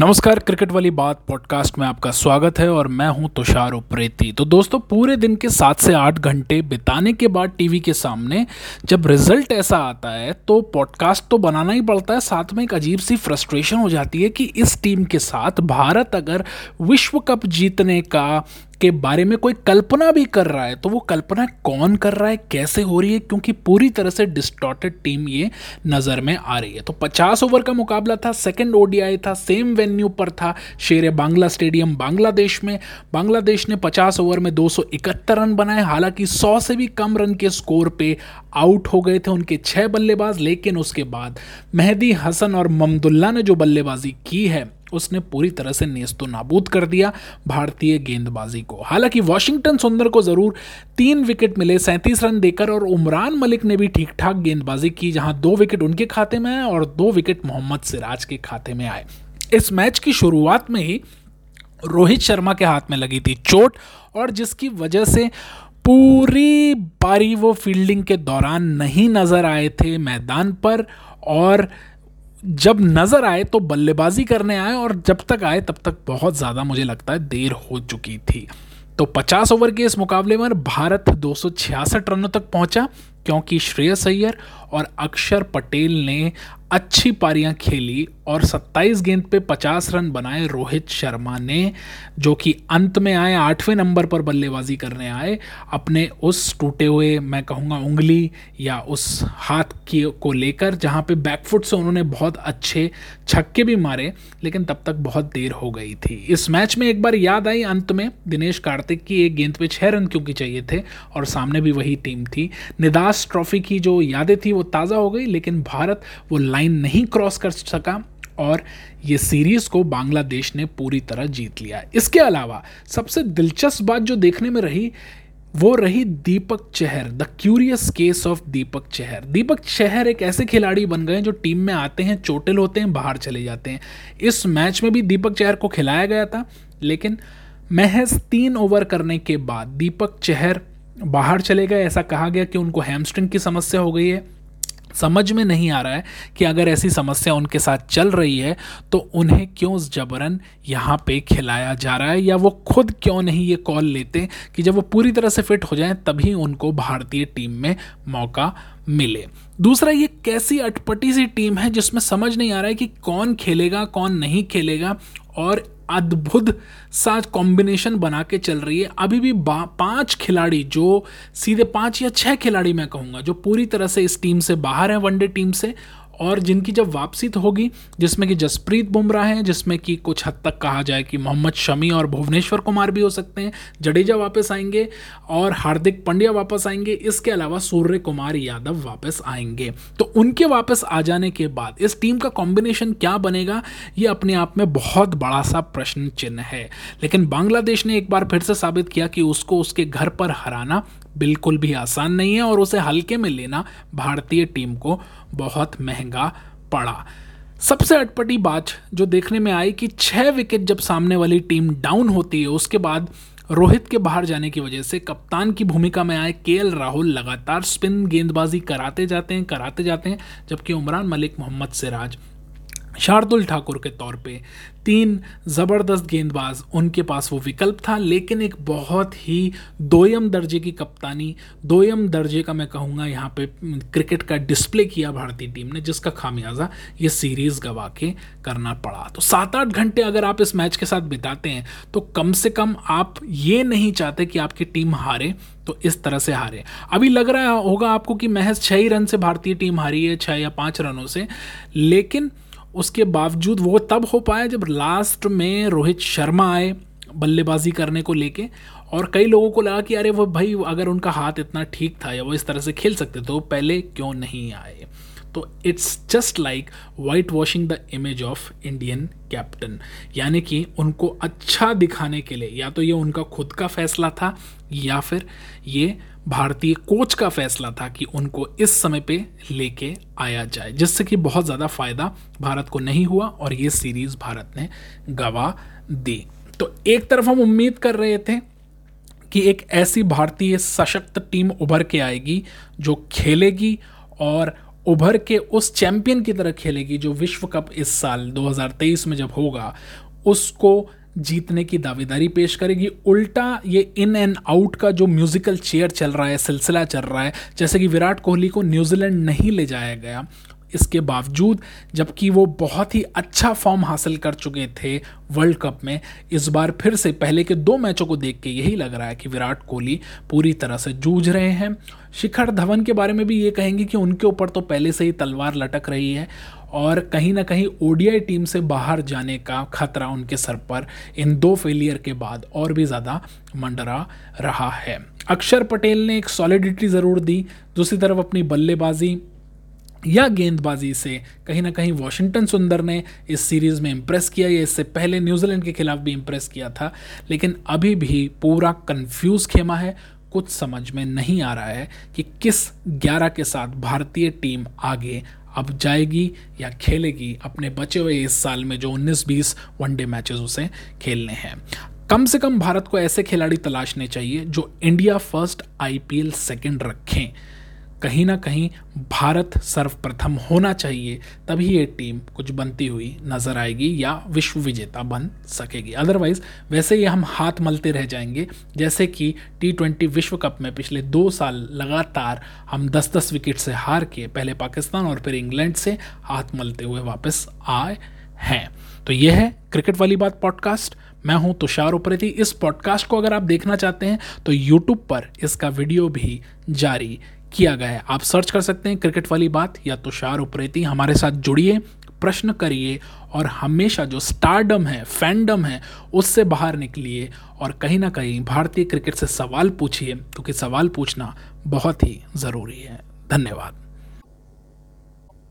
नमस्कार, क्रिकेट वाली बात पॉडकास्ट में आपका स्वागत है और मैं हूँ तुषार उप्रेती। तो दोस्तों, पूरे दिन के सात से आठ घंटे बिताने के बाद टीवी के सामने जब रिज़ल्ट ऐसा आता है तो पॉडकास्ट तो बनाना ही पड़ता है, साथ में एक अजीब सी फ्रस्ट्रेशन हो जाती है कि इस टीम के साथ भारत अगर विश्व कप जीतने का के बारे में कोई कल्पना भी कर रहा है तो वो कल्पना कौन कर रहा है, कैसे हो रही है, क्योंकि पूरी तरह से डिस्टॉर्टेड टीम ये नज़र में आ रही है। तो 50 ओवर का मुकाबला था सेकंड ओडीआई था सेम वेन्यू पर था, शेर बांग्ला स्टेडियम बांग्लादेश में। बांग्लादेश ने 50 ओवर में दो सौ इकहत्तर रन बनाए, हालाँकि 100 से भी कम रन के स्कोर पे आउट हो गए थे उनके छह बल्लेबाज, लेकिन उसके बाद मेहदी हसन और ममदुल्ला ने जो बल्लेबाजी की है उसने पूरी तरह से नेस्तो नाबूद कर दिया भारतीय गेंदबाजी को। हालाँकि वॉशिंगटन सुंदर को ज़रूर तीन विकेट मिले, सैंतीस रन देकर और उमरान मलिक ने भी ठीक ठाक गेंदबाजी की, जहाँ दो विकेट उनके खाते में आए और दो विकेट मोहम्मद सिराज के खाते में आए। इस मैच की शुरुआत में ही रोहित शर्मा के हाथ में लगी थी चोट और जिसकी वजह से पूरी बारी वो फील्डिंग के दौरान नहीं नज़र आए थे मैदान पर और जब नज़र आए तो बल्लेबाजी करने आए और जब तक आए तब तक बहुत ज़्यादा मुझे लगता है देर हो चुकी थी। तो 50 ओवर के इस मुकाबले में भारत दो सौ छियासठ रनों तक पहुँचा। क्योंकि श्रेयस अय्यर और अक्षर पटेल ने अच्छी पारियाँ खेली और 27 गेंद पे 50 रन बनाए रोहित शर्मा ने, जो कि अंत में आए, आठवें नंबर पर बल्लेबाजी करने आए, अपने उस टूटे हुए, मैं कहूँगा उंगली या उस हाथ की को लेकर, जहाँ पे बैकफुट से उन्होंने बहुत अच्छे छक्के भी मारे, लेकिन तब तक बहुत देर हो गई थी। इस मैच में एक बार याद आई अंत में, दिनेश कार्तिक की एक गेंद पे छः रन क्योंकि चाहिए थे, और सामने भी वही टीम थी। निदास ट्रॉफी की जो यादें थी वो ताज़ा हो गई, लेकिन भारत वो लाइन नहीं क्रॉस कर सका और ये सीरीज़ को बांग्लादेश ने पूरी तरह जीत लिया। इसके अलावा सबसे दिलचस्प बात जो देखने में रही, वो रही Deepak Chahar the curious case of Deepak Chahar. Deepak Chahar एक ऐसे खिलाड़ी बन गए जो टीम में आते हैं, चोटिल होते हैं, बाहर चले जाते हैं। इस मैच में भी दीपक चहर को खिलाया गया था, लेकिन महज तीन ओवर करने के बाद दीपक चहर बाहर चले गए, ऐसा कहा गया कि उनको हैमस्ट्रिंग की समस्या हो गई है। समझ में नहीं आ रहा है कि अगर ऐसी समस्या उनके साथ चल रही है तो उन्हें क्यों जबरन यहाँ पे खिलाया जा रहा है? या वो खुद क्यों नहीं ये कॉल लेते कि जब वो पूरी तरह से फिट हो जाएँ, तभी उनको भारतीय टीम में मौका मिले? दूसरा, ये कैसी अटपटी सी टीम है जिसमें समझ नहीं आ रहा है कि कौन खेलेगा, कौन नहीं खेलेगा, और अद्भुत सा कॉम्बिनेशन बना के चल रही है। अभी भी पाँच खिलाड़ी जो सीधे पाँच या छह खिलाड़ी मैं कहूँगा, जो पूरी तरह से इस टीम से बाहर है वनडे टीम से और जिनकी जब वापसी तो होगी, जिसमें कि जसप्रीत बुमराह हैं, जिसमें कि कुछ हद तक कहा जाए कि मोहम्मद शमी और भुवनेश्वर कुमार भी हो सकते हैं। जडेजा वापस आएँगे और हार्दिक पंड्या वापस आएँगे। इसके अलावा सूर्य कुमार यादव वापस आएँगे। तो उनके वापस आ जाने के बाद इस टीम का कॉम्बिनेशन क्या बनेगा, ये अपने आप में बहुत बड़ा सा प्रश्न चिन्ह है। लेकिन बांग्लादेश ने एक बार फिर से साबित किया कि उसको उसके घर पर हराना बिल्कुल भी आसान नहीं है और उसे हल्के में लेना भारतीय टीम को बहुत महँगा पड़ा। सबसे अटपटी बात जो देखने में आई कि छः विकेट जब सामने वाली टीम डाउन होती है, उसके बाद रोहित के बाहर जाने की वजह से कप्तान की भूमिका में आए के राहुल लगातार स्पिन गेंदबाजी कराते जाते हैं, कराते जाते हैं, जबकि उमरान मलिक मोहम्मद सिराज शार्दुल ठाकुर के तौर पे तीन ज़बरदस्त गेंदबाज उनके पास वो विकल्प था, लेकिन एक बहुत ही दोयम दर्जे की कप्तानी, दोयम दर्जे का मैं कहूँगा यहाँ पे क्रिकेट का डिस्प्ले किया भारतीय टीम ने, जिसका खामियाजा ये सीरीज़ गवा के करना पड़ा। तो सात आठ घंटे अगर आप इस मैच के साथ बिताते हैं तो कम से कम आप ये नहीं चाहते कि आपकी टीम हारे तो इस तरह से हारे। अभी लग रहा होगा आपको कि महज छः ही रन से भारतीय टीम हारी है छः या पाँच रनों से, लेकिन उसके बावजूद वो तब हो पाया जब लास्ट में रोहित शर्मा आए बल्लेबाजी करने को लेके। और कई लोगों को लगा कि अरे वो भाई, अगर उनका हाथ इतना ठीक था या वो इस तरह से खेल सकते तो पहले क्यों नहीं आए? तो it's just like white washing the image of Indian captain यानी कि उनको अच्छा दिखाने के लिए, या तो ये उनका खुद का फैसला था, या फिर ये भारतीय कोच का फैसला था कि उनको इस समय पे लेके आया जाए, जिससे कि बहुत ज़्यादा फ़ायदा भारत को नहीं हुआ और ये सीरीज़ भारत ने गवा दी। तो एक तरफ़ हम उम्मीद कर रहे थे कि एक ऐसी भारतीय सशक्त टीम उभर के आएगी जो खेलेगी और उभर के उस चैंपियन की तरह खेलेगी जो विश्व कप इस साल 2023 में जब होगा, उसको जीतने की दावेदारी पेश करेगी। उल्टा ये इन एंड आउट का जो म्यूजिकल चेयर चल रहा है, सिलसिला चल रहा है, जैसे कि विराट कोहली को न्यूजीलैंड नहीं ले जाया गया। इसके बावजूद, जबकि वो बहुत ही अच्छा फॉर्म हासिल कर चुके थे वर्ल्ड कप में, इस बार फिर से पहले के दो मैचों को देख के यही लग रहा है कि विराट कोहली पूरी तरह से जूझ रहे हैं। शिखर धवन के बारे में भी ये कहेंगे कि उनके ऊपर तो पहले से ही तलवार लटक रही है। और कहीं ना कहीं ओडीआई टीम से बाहर जाने का खतरा उनके सर पर इन दो फेलियर के बाद और भी ज़्यादा मंडरा रहा है। अक्षर पटेल ने एक सॉलिडिटी ज़रूर दी, दूसरी तरफ़ अपनी बल्लेबाजी या गेंदबाजी से कहीं ना कहीं वॉशिंगटन सुंदर ने इस सीरीज़ में इम्प्रेस किया, या इससे पहले न्यूजीलैंड के खिलाफ भी इम्प्रेस किया था, लेकिन अभी भी पूरा कंफ्यूज खेमा है। कुछ समझ में नहीं आ रहा है कि किस 11 के साथ भारतीय टीम आगे अब जाएगी या खेलेगी अपने बचे हुए इस साल में जो 19-20 वनडे मैचेस उसे खेलने हैं। कम से कम भारत को ऐसे खिलाड़ी तलाशने चाहिए जो इंडिया फ़र्स्ट आईपीएल सेकंड रखें। कहीं ना कहीं भारत सर्वप्रथम होना चाहिए, तभी ये टीम कुछ बनती हुई नज़र आएगी या विश्व विजेता बन सकेगी। अदरवाइज़ वैसे ही हम हाथ मलते रह जाएँगे। जैसे कि टी ट्वेंटी विश्व कप में पिछले दो साल लगातार हम दस दस विकेट से हार के पहले पाकिस्तान और फिर इंग्लैंड से हाथ मलते हुए वापस आए हैं। तो यह है क्रिकेट वाली बात पॉडकास्ट। मैं हूँ तुषार उप्रेती। इस पॉडकास्ट को अगर आप देखना चाहते हैं तो यूट्यूब पर इसका वीडियो भी जारी किया गया है। आप सर्च कर सकते हैं क्रिकेट वाली बात, या तुषार उप्रेती हमारे साथ जुड़िए, प्रश्न करिए, और हमेशा जो स्टारडम है फैंडम है, उससे बाहर निकलिए, और कहीं ना कहीं भारतीय क्रिकेट से सवाल पूछिए, क्योंकि सवाल पूछना बहुत ही ज़रूरी है। धन्यवाद।